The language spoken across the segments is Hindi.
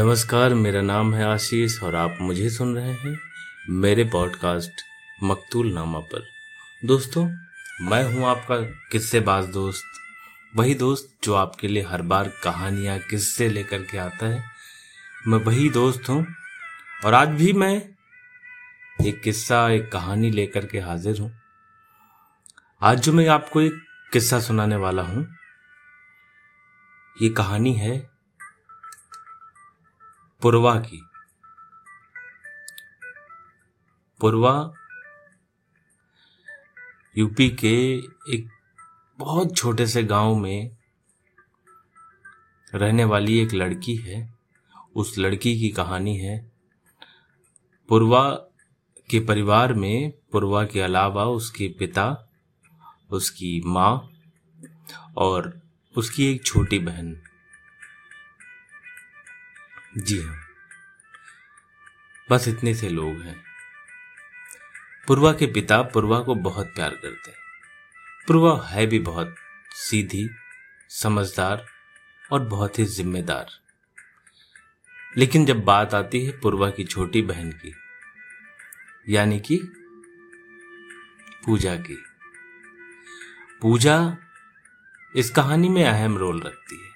नमस्कार, मेरा नाम है आशीष और आप मुझे सुन रहे हैं मेरे पॉडकास्ट मकतूल नामा पर। दोस्तों, मैं हूँ आपका किस्से बाज दोस्त। वही दोस्त जो आपके लिए हर बार कहानियाँ किस्से लेकर के आता है। मैं वही दोस्त हूँ और आज भी मैं एक किस्सा, एक कहानी लेकर के हाजिर हूँ। आज जो मैं आपको एक किस्सा सुनाने वाला हूँ, ये कहानी है पुरवा की। पुरवा यूपी के एक बहुत छोटे से गाँव में रहने वाली एक लड़की है। उस लड़की की कहानी है, पुरवा के परिवार में, पुरवा के अलावा उसके पिता, उसकी माँ और उसकी एक छोटी बहन। जी हाँ। बस इतने से लोग हैं। पूर्वा के पिता पूर्वा को बहुत प्यार करते हैं। पूर्वा है भी बहुत सीधी, समझदार और बहुत ही जिम्मेदार। लेकिन जब बात आती है पूर्वा की छोटी बहन की, यानी कि पूजा की, पूजा इस कहानी में अहम रोल रखती है।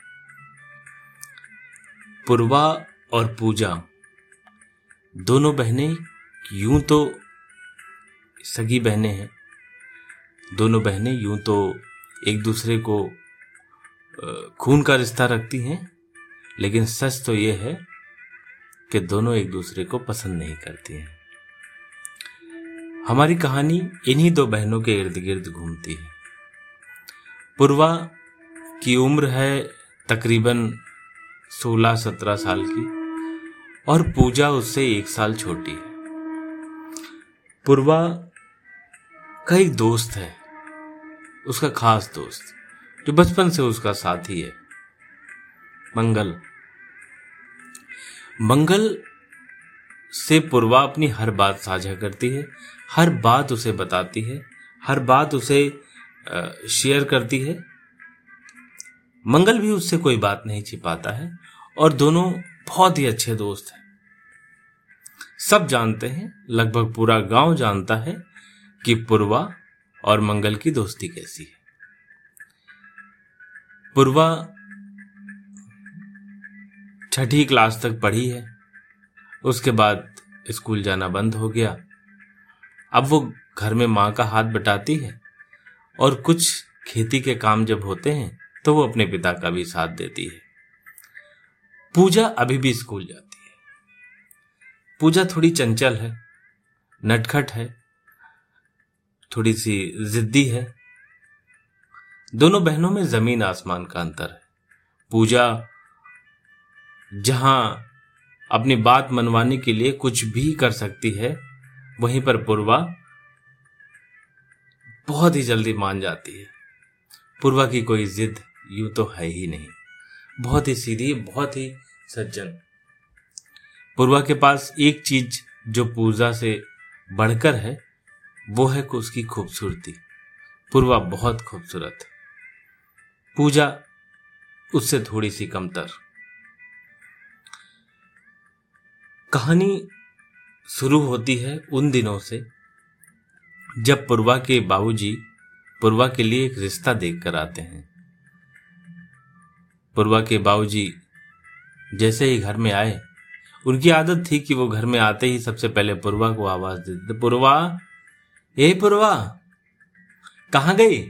पूर्वा और पूजा। दोनों बहनें, यूँ तो सगी बहनें हैं। दोनों बहनें यूँ तो एक दूसरे को खून का रिश्ता रखती हैं, लेकिन सच तो ये है कि दोनों एक दूसरे को पसंद नहीं करती हैं। हमारी कहानी इन्हीं दो बहनों के इर्द गिर्द घूमती है। पूर्वा की उम्र है तकरीबन सोलह सत्रह साल की और पूजा उससे एक साल छोटी है। पूर्वा का एक दोस्त है, उसका खास दोस्त, जो बचपन से उसका साथी है, मंगल। मंगल से पूर्वा अपनी हर बात साझा करती है, हर बात उसे बताती है, हर बात उसे शेयर करती है। मंगल भी उससे कोई बात नहीं छिपाता है और दोनों बहुत ही अच्छे दोस्त हैं। सब जानते हैं, लगभग पूरा गाँव जानता है कि पूर्वा और मंगल की दोस्ती कैसी है। पूर्वा छठी क्लास तक पढ़ी है। उसके बाद स्कूल जाना बंद हो गया। अब वो घर में माँ का हाथ बटाती है और कुछ खेती के काम जब होते हैं तो वो अपने पिता का भी साथ देती है। पूजा अभी भी स्कूल जाती है। पूजा थोड़ी चंचल है, नटखट है, थोड़ी सी जिद्दी है। दोनों बहनों में ज़मीन आसमान का अंतर है। पूजा जहाँ अपनी बात मनवाने के लिए कुछ भी कर सकती है, वहीं पर पूर्वा बहुत ही जल्दी मान जाती है। पूर्वा की कोई जिद यूँ तो है ही नहीं। बहुत ही सीधी, बहुत ही सज्जन। पूर्वा के पास एक चीज़ जो पूजा से बढ़कर है, वो है उसकी खूबसूरती। पूर्वा बहुत खूबसूरत। पूजा उससे थोड़ी सी कमतर। कहानी शुरू होती है उन दिनों से, जब पूर्वा के बाबूजी पूर्वा के लिए एक रिश्ता देख कर आते हैं। पूर्वा के बाबूजी जैसे ही घर में आए, उनकी आदत थी कि वो घर में आते ही सबसे पहले पुरवा को आवाज़ देते पुरवा, ए पुरवा, कहाँ गई?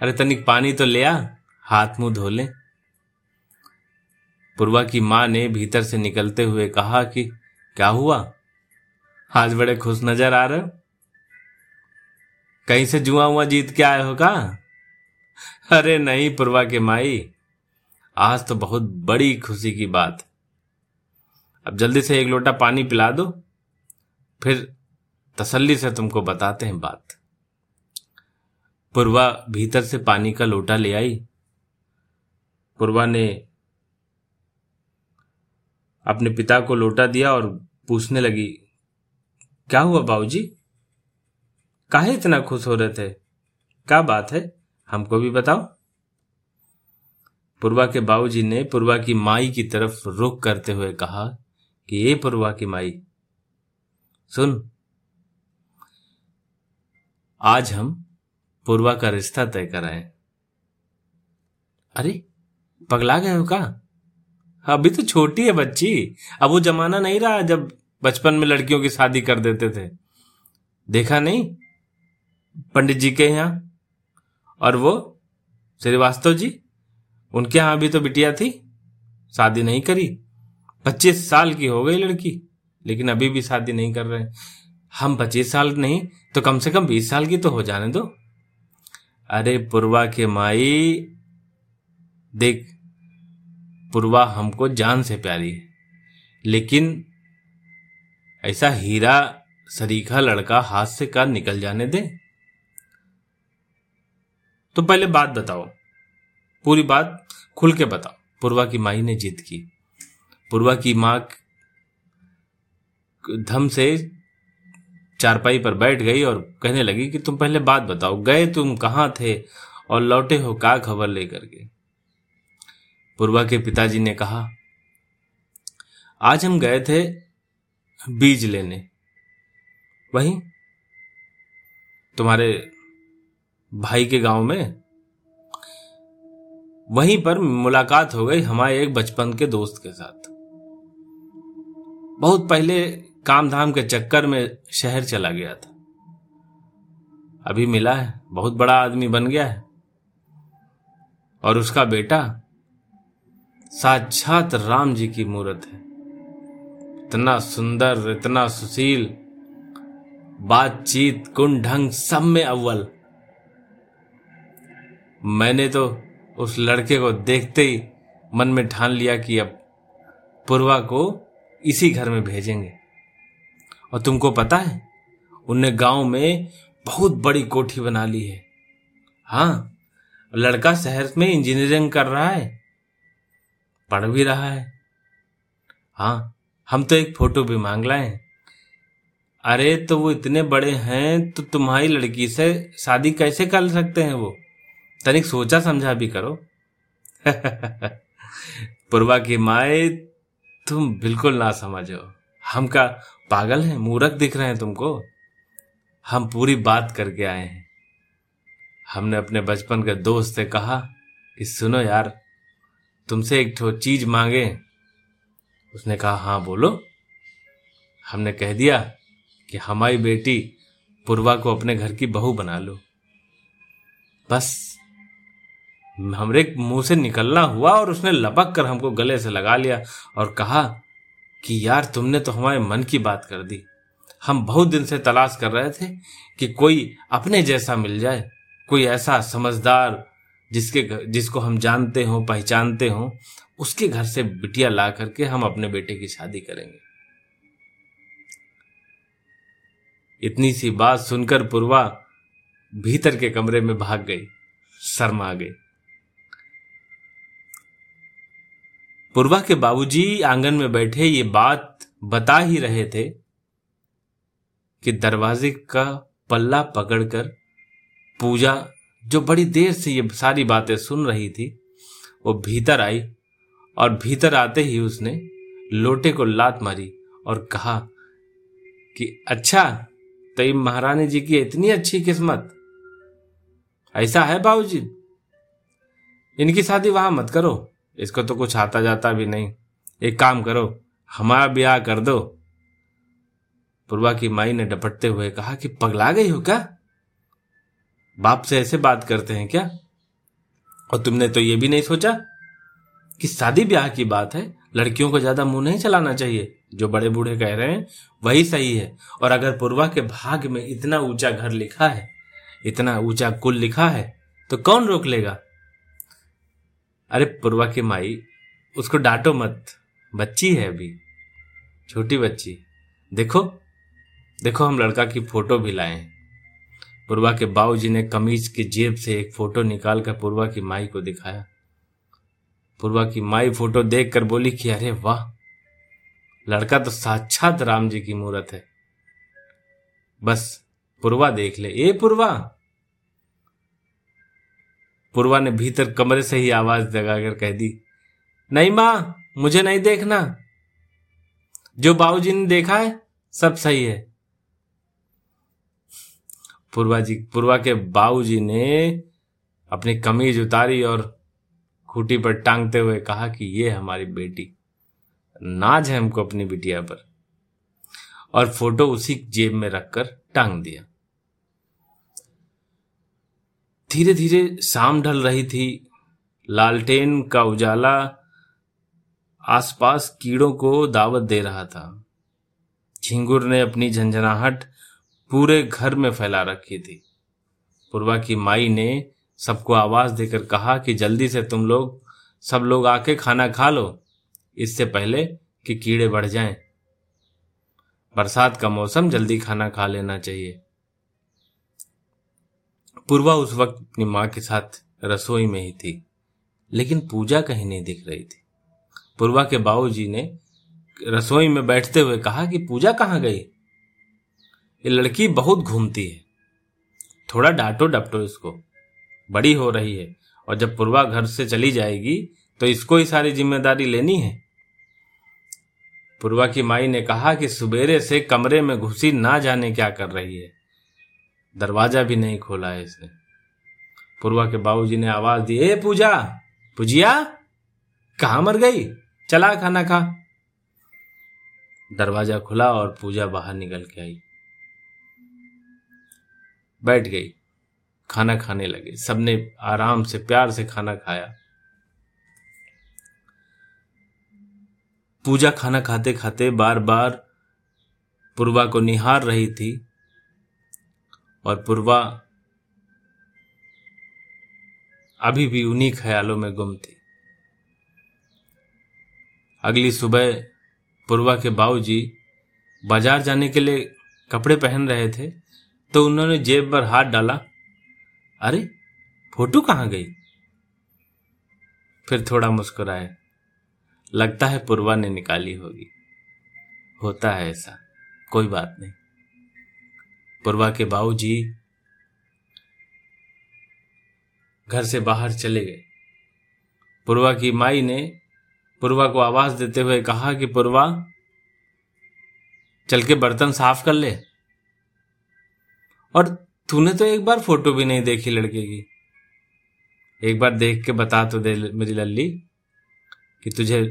अरे तनिक पानी तो ले आ, हाथ मुँह धो ले। पुरवा की माँ ने भीतर से निकलते हुए कहा कि, क्या हुआ? आज बड़े खुश नज़र आ रहे कहीं से जुआ हुआ जीत के आए हो का? अरे नहीं, पूर्वा के माई, आज तो बहुत बड़ी खुशी की बात। अब जल्दी से एक लोटा पानी पिला दो, फिर तसल्ली से तुमको बताते हैं बात। पूर्वा भीतर से पानी का लोटा ले आई। पूर्वा ने अपने पिता को लोटा दिया और पूछने लगी, क्या हुआ बाबूजी? काहे इतना खुश हो रहे थे? क्या बात है? हमको भी बताओ। पूर्वा के बाबूजी ने पूर्वा की माई की तरफ़ रुख करते हुए कहा कि ये पूर्वा की माई, सुन। आज हम पूर्वा का रिश्ता तय कराए। अरे, पगला गए हो का अभी तो छोटी है बच्ची। अब वो जमाना नहीं रहा जब बचपन में लड़कियों की शादी कर देते थे। देखा नहीं? पंडित जी के यहाँ। और वो श्रीवास्तव जी, उनके यहाँ भी तो बिटिया थी, शादी नहीं करी। पच्चीस साल की हो गई लड़की, लेकिन अभी भी शादी नहीं कर रहे। हम पच्चीस साल नहीं तो कम से कम बीस साल की तो हो जाने दो। अरे पूर्वा के माई, देख, पूर्वा हमको जान से प्यारी है, लेकिन ऐसा हीरा सरीखा लड़का हाथ से का निकल जाने दे। तो पहले बात बताओ। पूरी बात खुल के बताओ। पूर्वा की माई ने जीत की। पूर्वा की माँ धम से चारपाई पर बैठ गई और कहने लगी कि तुम पहले बात बताओ। गए तुम, कहाँ थे? और लौटे हो का खबर लेकर के? पूर्वा के पिताजी ने कहा, आज हम गए थे बीज लेने। वहीं तुम्हारे भाई के गाँव में, वहीं पर मुलाकात हो गई हमारे एक बचपन के दोस्त के साथ। बहुत पहले काम धाम के चक्कर में शहर चला गया था। अभी मिला है, बहुत बड़ा आदमी बन गया है। और उसका बेटा, साक्षात राम जी की मूर्त है। इतना सुंदर, इतना सुशील, बातचीत कुंड ढंग सब में अव्वल। मैंने तो उस लड़के को देखते ही मन में ठान लिया कि अब पूर्वा को इसी घर में भेजेंगे। और तुमको पता है, उनने गाँव में बहुत बड़ी कोठी बना ली है। हाँ लड़का शहर में इंजीनियरिंग कर रहा है, पढ़ भी रहा है। हाँ हम तो एक फ़ोटो भी मांग लाए अरे तो वो इतने बड़े हैं तो तुम्हारी लड़की से शादी कैसे कर सकते हैं वो? तनिक सोचा समझा भी करो। पूर्वा की माए, तुम बिल्कुल ना समझो। हम का पागल हैं, मूर्ख दिख रहे हैं तुमको। हम पूरी बात करके आए हैं। हमने अपने बचपन के दोस्त से कहा कि सुनो यार, तुमसे एक ठो चीज़ मांगे। उसने कहा हाँ बोलो। हमने कह दिया कि हमारी बेटी पूर्वा को अपने घर की बहू बना लो। बस हमरे मुँह से निकलना हुआ और उसने लपक कर हमको गले से लगा लिया और कहा कि यार तुमने तो हमारे मन की बात कर दी। हम बहुत दिन से तलाश कर रहे थे कि कोई अपने जैसा मिल जाए, कोई ऐसा समझदार जिसके जिसको हम जानते हो, पहचानते हो, उसके घर से बिटिया ला करके हम अपने बेटे की शादी करेंगे। इतनी सी बात सुनकर पूर्वा भीतर के कमरे में भाग गई, शर्मा गई। पूर्वा के बाबूजी आँगन में बैठे ये बात बता ही रहे थे कि दरवाजे का पल्ला पकड़कर पूजा, जो बड़ी देर से ये सारी बातें सुन रही थी, वो भीतर आई और भीतर आते ही उसने लोटे को लात मारी और कहा कि अच्छा तो महारानी जी की इतनी अच्छी किस्मत। ऐसा है बाबूजी? इनकी शादी वहाँ मत करो। इसको तो कुछ आता जाता भी नहीं। एक काम करो, हमारा ब्याह कर दो। पूर्वा की माई ने डपटते हुए कहा, कि पगला गई हो क्या? बाप से ऐसे बात करते हैं क्या? और तुमने तो ये भी नहीं सोचा कि शादी ब्याह की बात है? लड़कियों को ज़्यादा मुँह नहीं चलाना चाहिए। जो बड़े बूढ़े कह रहे हैं, वही सही है। और अगर पूर्वा के भाग में इतना ऊँचा घर लिखा है, इतना ऊँचा कुल लिखा है तो कौन रोक लेगा? अरे पूर्वा की माई, उसको डांटो मत। बच्ची है अभी, छोटी बच्ची। देखो देखो हम लड़का की फ़ोटो भी लाए हैं। पूर्वा के बाबूजी ने कमीज की जेब से एक फ़ोटो निकाल कर पूर्वा की माई को दिखाया। पूर्वा की माई फ़ोटो देख कर बोली कि अरे वाह, लड़का तो साक्षात राम जी की मूर्त है। बस, पूर्वा देख ले। ए पूर्वा पूर्वा ने भीतर कमरे से ही आवाज़ लगाकर कह दी, नहीं माँ, मुझे नहीं देखना। जो बाबूजी ने देखा है, सब सही है। पूर्वा जी, पूर्वा के बाबूजी ने अपनी कमीज उतारी और खूटी पर टांगते हुए कहा कि ये हमारी बेटी, नाज है हमको अपनी बिटिया पर, और फ़ोटो उसी जेब में रखकर टांग दिया। धीरे धीरे शाम ढल रही थी। लालटेन का उजाला आसपास कीड़ों को दावत दे रहा था। झिंगुर ने अपनी झंझनाहट पूरे घर में फैला रखी थी। पूर्वा की माई ने सबको आवाज़ देकर कहा कि जल्दी से तुम लोग, सब लोग आके खाना खा लो। इससे पहले कि कीड़े बढ़ जाएँ। बरसात का मौसम जल्दी खाना खा लेना चाहिए। पूर्वा उस वक्त अपनी माँ के साथ रसोई में ही थी, लेकिन पूजा कहीं नहीं दिख रही थी। पूर्वा के बाबूजी ने रसोई में बैठते हुए कहा कि पूजा कहाँ गई? ये लड़की बहुत घूमती है। थोड़ा डांटो डपटो इसको। बड़ी हो रही है और जब पूर्वा घर से चली जाएगी तो इसको ही सारी ज़िम्मेदारी लेनी है। पूर्वा की माई ने कहा कि सुबेरे से कमरे में घुसी ना जाने क्या कर रही है। दरवाज़ा भी नहीं खोला है इसने पूर्वा के बाबूजी ने आवाज़ दी, ए पूजा, पूजिया, कहा मर गई? चला खाना खा। दरवाज़ा खुला और पूजा बाहर निकल के आई। बैठ गई, खाना खाने लगे। सबने आराम से, प्यार से खाना खाया। पूजा खाना खाते खाते बार बार पूर्वा को निहार रही थी। और पूर्वा अभी भी उन्हीं ख्यालों में गुम थी। अगली सुबह पूर्वा के बाबूजी बाज़ार जाने के लिए कपड़े पहन रहे थे तो उन्होंने जेब पर हाथ डाला। अरे, फ़ोटो कहाँ गई? फिर थोड़ा मुस्कुराए। लगता है पूर्वा ने निकाली होगी। होता है ऐसा, कोई बात नहीं। पूर्वा के बाबूजी घर से बाहर चले गए। पूर्वा की माई ने पूर्वा को आवाज़ देते हुए कहा कि पूर्वा, चल के बर्तन साफ़ कर ले। और तूने तो एक बार फ़ोटो भी नहीं देखी लड़के की। एक बार देख के बता तो दे मेरी लल्ली कि तुझे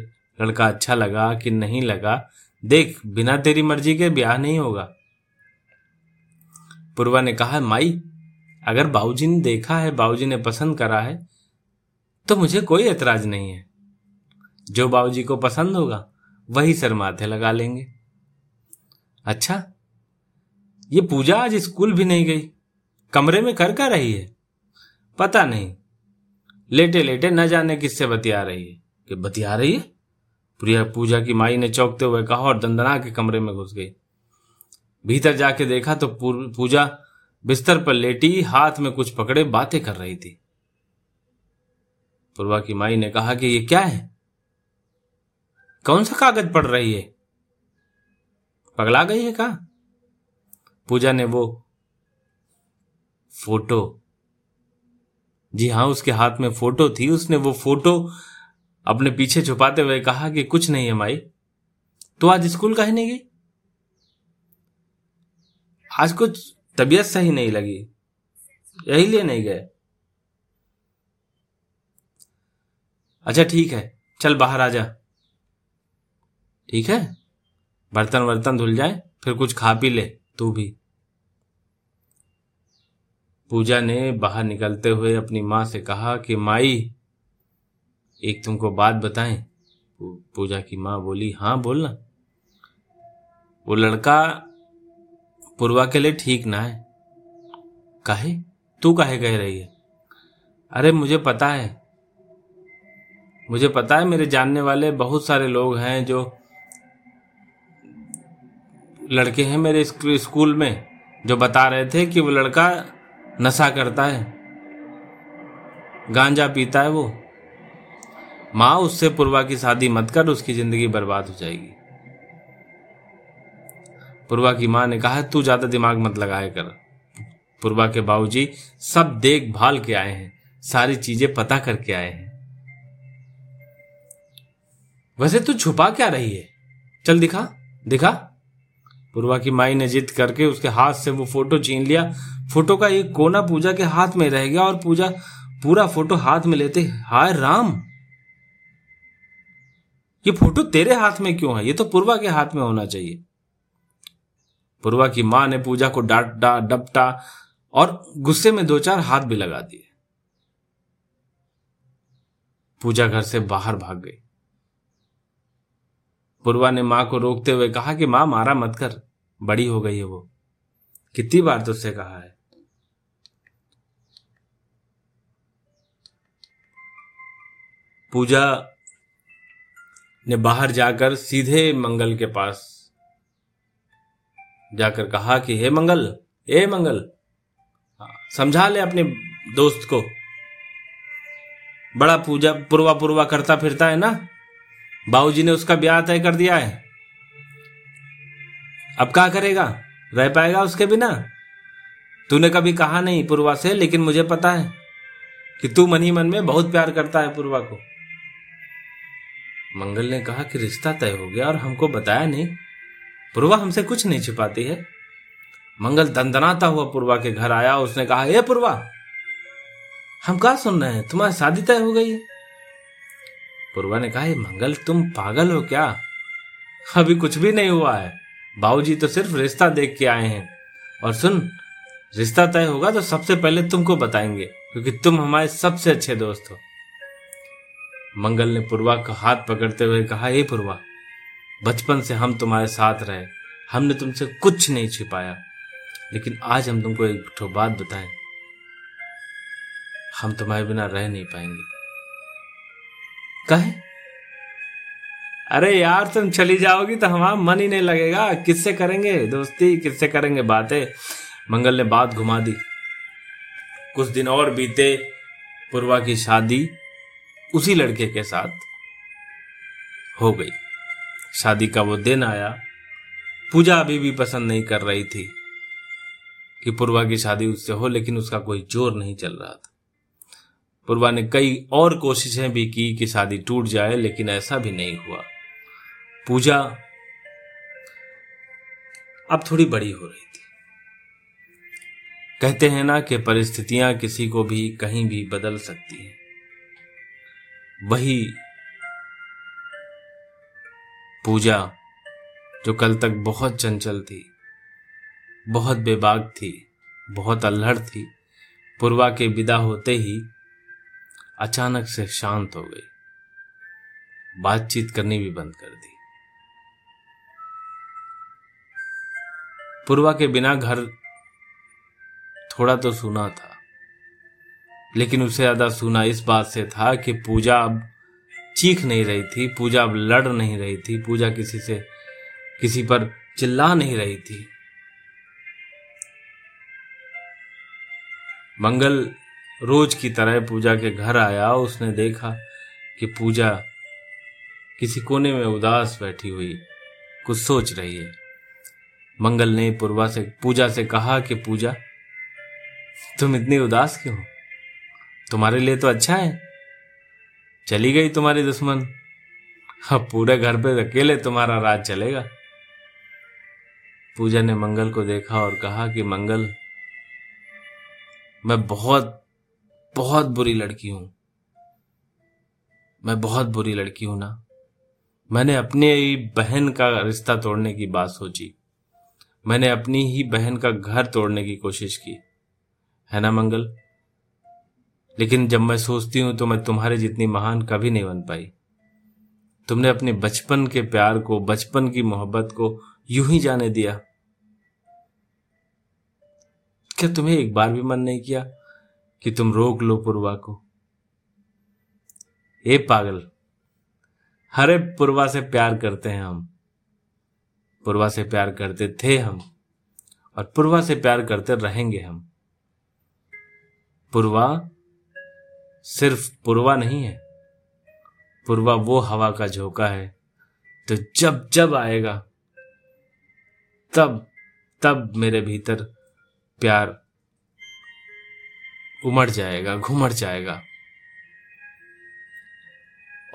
लड़का अच्छा लगा कि नहीं लगा। देख, बिना तेरी मर्ज़ी के ब्याह नहीं होगा। पूर्वा ने कहा, माई, अगर बाबूजी ने देखा है बाबूजी ने पसंद करा है तो मुझे कोई एतराज़ नहीं है। जो बाबूजी को पसंद होगा, वही सर माथे लगा लेंगे। अच्छा ये पूजा आज स्कूल भी नहीं गई, कमरे में कर क्या रही है? पता नहीं लेटे लेटे न जाने किससे बतिया रही है। कि बतिया रही है? प्रिया, पूजा की माई ने चौंकते हुए कहा और दंदना के कमरे में घुस गई। भीतर जाके देखा तो पूजा बिस्तर पर लेटी, हाथ में कुछ पकड़े, बातें कर रही थी। पूर्वा की माई ने कहा कि ये क्या है? कौन सा कागज़ पढ़ रही है? पगला गई है कहा? पूजा ने वो फ़ोटो, जी हाँ, उसके हाथ में फ़ोटो थी, उसने वो फ़ोटो अपने पीछे छुपाते हुए कहा कि कुछ नहीं है माई तो आज स्कूल का नहीं गई? आज कुछ तबीयत सही नहीं लगी। यही लिए नहीं गए। अच्छा ठीक है। चल बाहर आ जा। ठीक है? बर्तन वर्तन धुल जाए, फिर कुछ खा पी ले, तू भी। पूजा ने बाहर निकलते हुए अपनी माँ से कहा कि, माई, एक तुमको बात बताएँ? पूजा की माँ बोली हाँ बोलना। वो लड़का पूर्वा के लिए ठीक ना है। कहे? तू कहे कह रही है? अरे, मुझे पता है। मुझे पता है, मेरे जानने वाले बहुत सारे लोग हैं जो लड़के हैं मेरे स्कूल में, जो बता रहे थे कि वो लड़का नशा करता है। गांजा पीता है वो। माँ, उससे पूर्वा की शादी मत कर, उसकी ज़िंदगी बर्बाद हो जाएगी। पूर्वा की माँ ने कहा, तू ज़्यादा दिमाग मत लगाए कर। पूर्वा के बाबूजी सब देखभाल के आए हैं, सारी चीज़ें पता करके आए हैं। वैसे तू छुपा क्या रही है? चल दिखा दिखा। पूर्वा की माई ने जिद करके उसके हाथ से वो फ़ोटो छीन लिया। फ़ोटो का एक कोना पूजा के हाथ में रह गया और पूजा पूरा फ़ोटो हाथ में लेते हाय राम! ये फ़ोटो तेरे हाथ में क्यों है? ये तो पूर्वा के हाथ में होना चाहिए। पूर्वा की माँ ने पूजा को डांटा, डपटा और गुस्से में दो चार हाथ भी लगा दिए। पूजा घर से बाहर भाग गई। पूर्वा ने माँ को रोकते हुए कहा कि माँ, मारा मत कर, बड़ी हो गई है वो। कितनी बार तुझसे कहा है? पूजा ने बाहर जाकर सीधे मंगल के पास जाकर कहा कि हे मंगल हे मंगल। हाँ, समझा ले अपने दोस्त को। बड़ा पूजा पूर्वा पूर्वा करता फिरता है ना? बाबूजी ने उसका ब्याह तय कर दिया है। अब क्या करेगा? रह पाएगा उसके बिना? तूने कभी कहा नहीं पूर्वा से लेकिन मुझे पता है कि तू मन ही मन में बहुत प्यार करता है पूर्वा को। मंगल ने कहा कि रिश्ता तय हो गया और हमको बताया नहीं। पूर्वा हमसे कुछ नहीं छिपाती है। मंगल दंदनाता हुआ पूर्वा के घर आया उसने कहा ए पूर्वा, हम कहा सुन रहे हैं? तुम्हारी शादी तय हो गई है? पूर्वा ने कहा मंगल, तुम पागल हो क्या? अभी कुछ भी नहीं हुआ है। बाबूजी तो सिर्फ़ रिश्ता देख के आए हैं। और सुन, रिश्ता तय होगा तो सबसे पहले तुमको बताएँगे, क्योंकि तुम हमारे सबसे अच्छे दोस्त हो। मंगल ने पूर्वा का हाथ पकड़ते हुए कहा, हे पूर्वा बचपन से हम तुम्हारे साथ रहे। हमने तुमसे कुछ नहीं छिपाया। लेकिन आज हम तुमको एक ठो बात बताएँ। हम तुम्हारे बिना रह नहीं पाएँगे। कहे? अरे यार, तुम चली जाओगी तो हमारा मन ही नहीं लगेगा। किससे करेंगे दोस्ती? किससे करेंगे बातें? मंगल ने बात घुमा दी। कुछ दिन और बीते, पूर्वा की शादी उसी लड़के के साथ हो गई। शादी का वो दिन आया। पूजा अभी भी पसंद नहीं कर रही थी कि पूर्वा की शादी उससे हो, लेकिन उसका कोई ज़ोर नहीं चल रहा था। पूर्वा ने कई और कोशिशें भी की कि शादी टूट जाए, लेकिन ऐसा भी नहीं हुआ। पूजा अब थोड़ी बड़ी हो रही थी। कहते हैं ना कि परिस्थितियाँ किसी को भी कहीं भी बदल सकती हैं। वही पूजा, जो कल तक बहुत चंचल थी, बहुत बेबाक थी, बहुत अल्हड़ थी, पूर्वा के विदा होते ही अचानक से शांत हो गई। बातचीत करनी भी बंद कर दी। पूर्वा के बिना घर थोड़ा तो सुना था, लेकिन उसे ज़्यादा सुना इस बात से था कि पूजा अब चीख नहीं रही थी, पूजा अब लड़ नहीं रही थी, पूजा किसी से, किसी पर चिल्ला नहीं रही थी। मंगल रोज की तरह पूजा के घर आया, उसने देखा कि पूजा किसी कोने में उदास बैठी हुई, कुछ सोच रही है। मंगल ने पूर्वा से, पूजा से कहा कि पूजा, तुम इतनी उदास क्यों तुम्हारे लिए तो अच्छा है। चली गई तुम्हारी दुश्मन। अब पूरे घर पे अकेले तुम्हारा राज चलेगा। पूजा ने मंगल को देखा और कहा कि, मंगल, मैं बहुत बहुत बुरी लड़की हूँ। मैं बहुत बुरी लड़की हूँ ना। मैंने अपने ही बहन का रिश्ता तोड़ने की बात सोची। मैंने अपनी ही बहन का घर तोड़ने की कोशिश की। है ना मंगल? लेकिन जब मैं सोचती हूँ तो मैं तुम्हारे जितनी महान कभी नहीं बन पाई। तुमने अपने बचपन के प्यार को, बचपन की मोहब्बत को यूँ ही जाने दिया। क्या तुम्हें एक बार भी मन नहीं किया कि तुम रोक लो पूर्वा को? ए पागल, हरे पूर्वा से प्यार करते हैं हम। पूर्वा से प्यार करते थे हम, और पूर्वा से प्यार करते रहेंगे हम। पूर्वा सिर्फ़ पुरवा नहीं है, पूर्वा वो हवा का झोंका है तो जब जब आएगा, तब तब मेरे भीतर प्यार उमड़ जाएगा, घुमड़ जाएगा।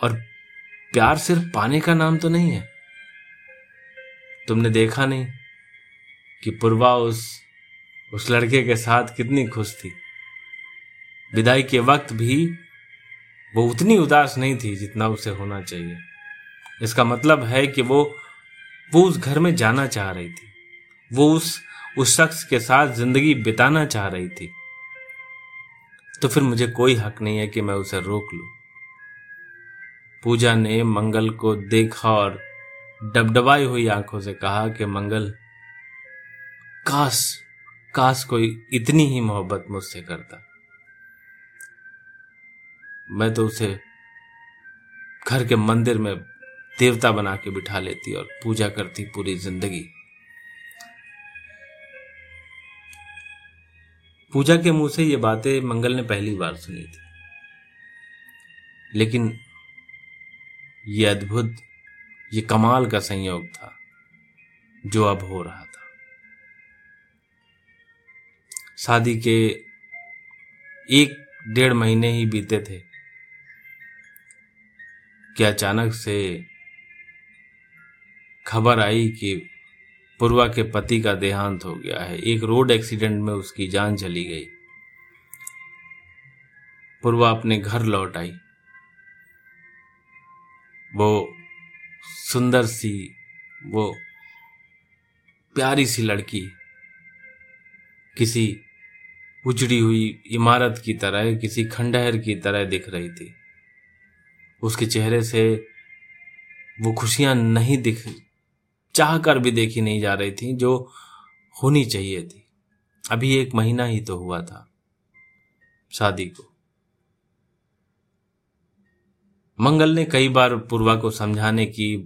और प्यार सिर्फ़ पाने का नाम तो नहीं है। तुमने देखा नहीं कि पुरवा उस उस लड़के के साथ कितनी खुश थी। विदाई के वक्त भी वो उतनी उदास नहीं थी जितना उसे होना चाहिए। इसका मतलब है कि वो वो उस घर में जाना चाह रही थी। वो उस उस शख्स के साथ ज़िंदगी बिताना चाह रही थी। तो फिर मुझे कोई हक नहीं है कि मैं उसे रोक लू। पूजा ने मंगल को देखा और डबडबाई हुई आँखों से कहा कि मंगल, काश काश कोई इतनी ही मोहब्बत मुझसे करता। मैं तो उसे घर के मंदिर में देवता बना के बिठा लेती और पूजा करती पूरी ज़िंदगी। पूजा के मुँह से ये बातें मंगल ने पहली बार सुनी थी। लेकिन ये अद्भुत, ये कमाल का संयोग था जो अब हो रहा था। शादी के एक डेढ़ महीने ही बीते थे। कि अचानक से खबर आई कि पूर्वा के पति का देहांत हो गया है। एक रोड एक्सीडेंट में उसकी जान चली गई। पूर्वा अपने घर लौट आई। वो सुंदर सी, वो प्यारी सी लड़की किसी उजड़ी हुई इमारत की तरह, किसी खंडहर की तरह दिख रही थी। उसके चेहरे से वो खुशियाँ नहीं दिख चाह कर भी देखी नहीं जा रही थी, जो होनी चाहिए थी। अभी एक महीना ही तो हुआ था शादी को। मंगल ने कई बार पूर्वा को समझाने की,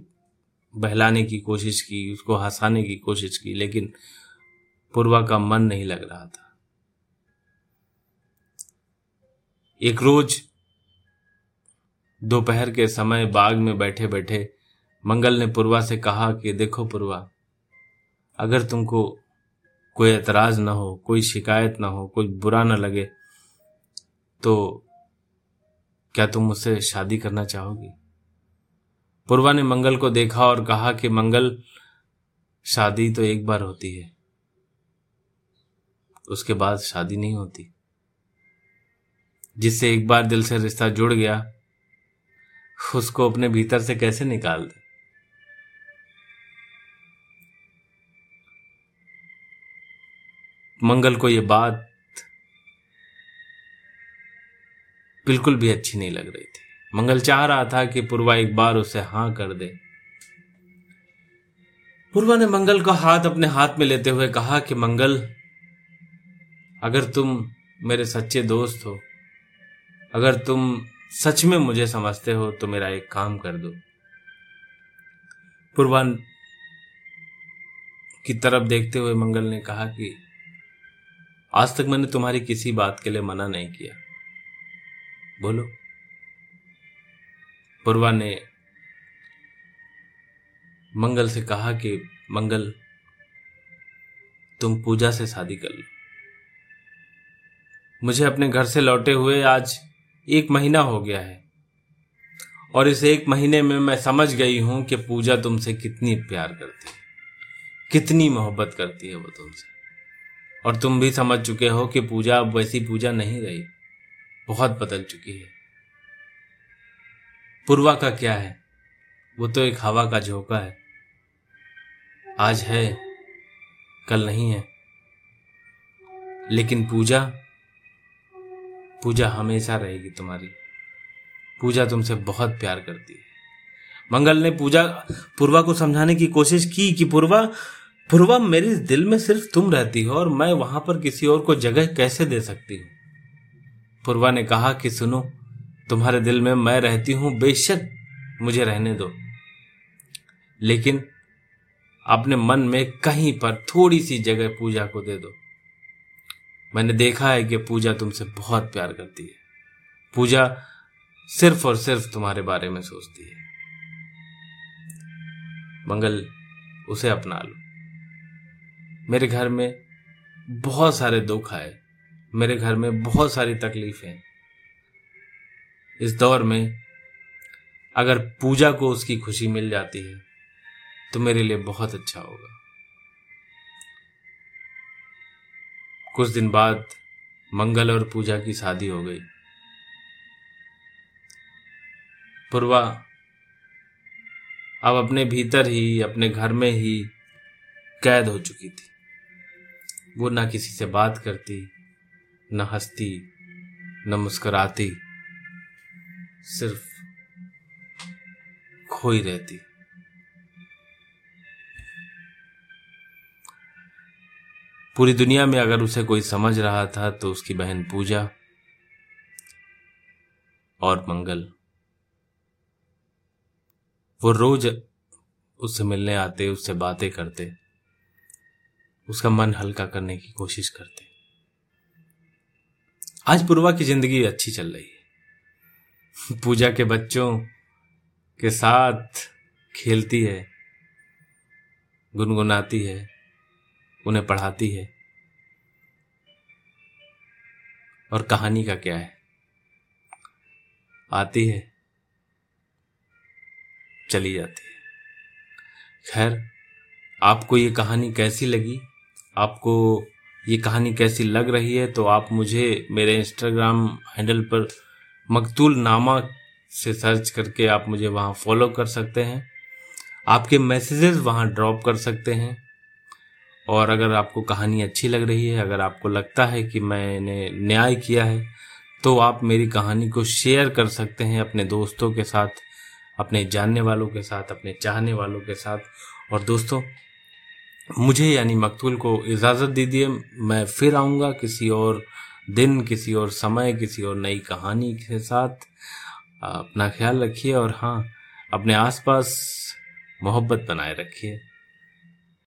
बहलाने की कोशिश की, उसको हंसाने की कोशिश की, लेकिन पूर्वा का मन नहीं लग रहा था। एक रोज दोपहर के समय बाग में बैठे बैठे मंगल ने पूर्वा से कहा कि देखो पूर्वा, अगर तुमको कोई एतराज़ ना हो, कोई शिकायत ना हो, कोई बुरा ना लगे तो क्या तुम मुझसे शादी करना चाहोगी? पूर्वा ने मंगल को देखा और कहा कि मंगल, शादी तो एक बार होती है, उसके बाद शादी नहीं होती। जिससे एक बार दिल से रिश्ता जुड़ गया उसको अपने भीतर से कैसे निकाल दे? मंगल को यह बात बिल्कुल भी अच्छी नहीं लग रही थी। मंगल चाह रहा था कि पूर्वा एक बार उसे हाँ कर दे। पूर्वा ने मंगल का हाथ अपने हाथ में लेते हुए कहा कि मंगल, अगर तुम मेरे सच्चे दोस्त हो, अगर तुम सच में मुझे समझते हो तो मेरा एक काम कर दो। पूर्वा की तरफ़ देखते हुए मंगल ने कहा कि आज तक मैंने तुम्हारी किसी बात के लिए मना नहीं किया। बोलो। पूर्वा ने मंगल से कहा कि मंगल, तुम पूजा से शादी कर लो। मुझे अपने घर से लौटे हुए आज एक महीना हो गया है। और इस एक महीने में मैं समझ गई हूँ कि पूजा तुमसे कितनी प्यार करती है, कितनी मोहब्बत करती है वो तुमसे। और तुम भी समझ चुके हो कि पूजा, अब वैसी पूजा नहीं रही, बहुत बदल चुकी है। पूर्वा का क्या है? वो तो एक हवा का झोंका है। आज है, कल नहीं है। लेकिन पूजा पूजा हमेशा रहेगी तुम्हारी। पूजा तुमसे बहुत प्यार करती है। मंगल ने पूजा, पूर्वा को समझाने की कोशिश की कि पूर्वा पूर्वा मेरे दिल में सिर्फ़ तुम रहती हो और मैं वहाँ पर किसी और को जगह कैसे दे सकती हूँ? पूर्वा ने कहा कि सुनो, तुम्हारे दिल में मैं रहती हूँ, बेशक मुझे रहने दो। लेकिन अपने मन में कहीं पर थोड़ी सी जगह पूजा को दे दो। मैंने देखा है कि पूजा तुमसे बहुत प्यार करती है। पूजा सिर्फ़ और सिर्फ़ तुम्हारे बारे में सोचती है। मंगल, उसे अपना लो। मेरे घर में बहुत सारे दुख आए। मेरे घर में बहुत सारी तकलीफें। इस दौर में अगर पूजा को उसकी खुशी मिल जाती है तो मेरे लिए बहुत अच्छा होगा। कुछ दिन बाद मंगल और पूजा की शादी हो गई। पूर्वा, अब अपने भीतर ही, अपने घर में ही कैद हो चुकी थी। वो ना किसी से बात करती, न हंसती, न मुस्कुराती, सिर्फ़ खोई रहती। पूरी दुनिया में अगर उसे कोई समझ रहा था तो उसकी बहन पूजा और मंगल। वो रोज उससे मिलने आते उससे बातें करते, उसका मन हल्का करने की कोशिश करते। आज पूर्वा की ज़िंदगी अच्छी चल रही है। पूजा के बच्चों के साथ खेलती है, गुनगुनाती है उन्हें पढ़ाती है। और कहानी का क्या है? आती है, चली जाती है। खैर, आपको ये कहानी कैसी लगी? आपको ये कहानी कैसी लग रही है? तो आप मुझे मेरे इंस्टाग्राम हैंडल पर मकतूल नामा से सर्च करके आप मुझे वहाँ फॉलो कर सकते हैं। आपके मैसेजेस वहाँ ड्रॉप कर सकते हैं। और अगर आपको कहानी अच्छी लग रही है, अगर आपको लगता है कि मैंने न्याय किया है तो आप मेरी कहानी को शेयर कर सकते हैं अपने दोस्तों के साथ, अपने जानने वालों के साथ, अपने चाहने वालों के साथ। और दोस्तों, मुझे यानी मकतूल को इजाज़त दीजिए, मैं फिर आऊँगा किसी और दिन, किसी और समय, किसी और नई कहानी के साथ। अपना ख्याल रखिए और हाँ अपने आसपास मोहब्बत बनाए रखिए।